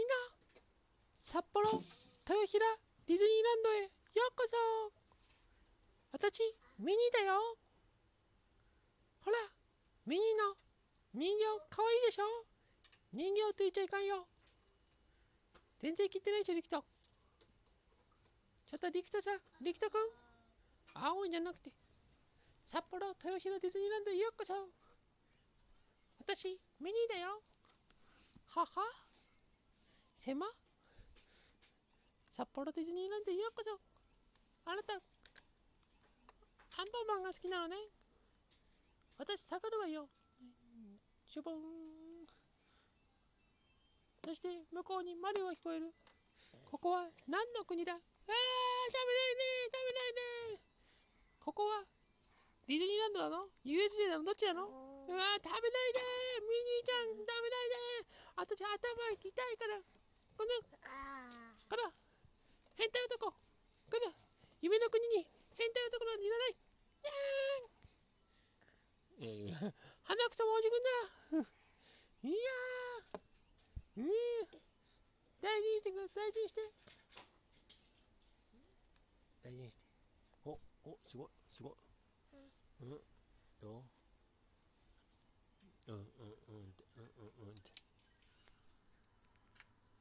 みんな、札幌、豊平、ディズニーランドへようこそ私、ミニーだよほら、ミニーの人形かわいいでしょ人形と言っちゃいかんよ。全然切ってないでしょ、リキト。ちょっとリキトさん、リキトくん。青いんじゃなくて、札幌、豊平ディズニーランドへようこそ私、ミニーだよはは狭札幌ディズニーランドへようこそあなた、アンパンマンが好きなのね私、下がるわよ。シュボン。そして、向こうにマリオが聞こえる。ここは何の国だ？あー、食べないね食べないねここはディズニーランドなの ?USJ なの？どっちなの？うわ、食べないでミニーちゃん、食べないで私、頭痛いから。この、この、変態男。この、夢の国に変態男なんていらない。にゃーん。えー、鼻くそもおじくんだ。いやー。うー大事にしてください。大事にして。大事にして。お、お、すごい、すごい。うん、どう？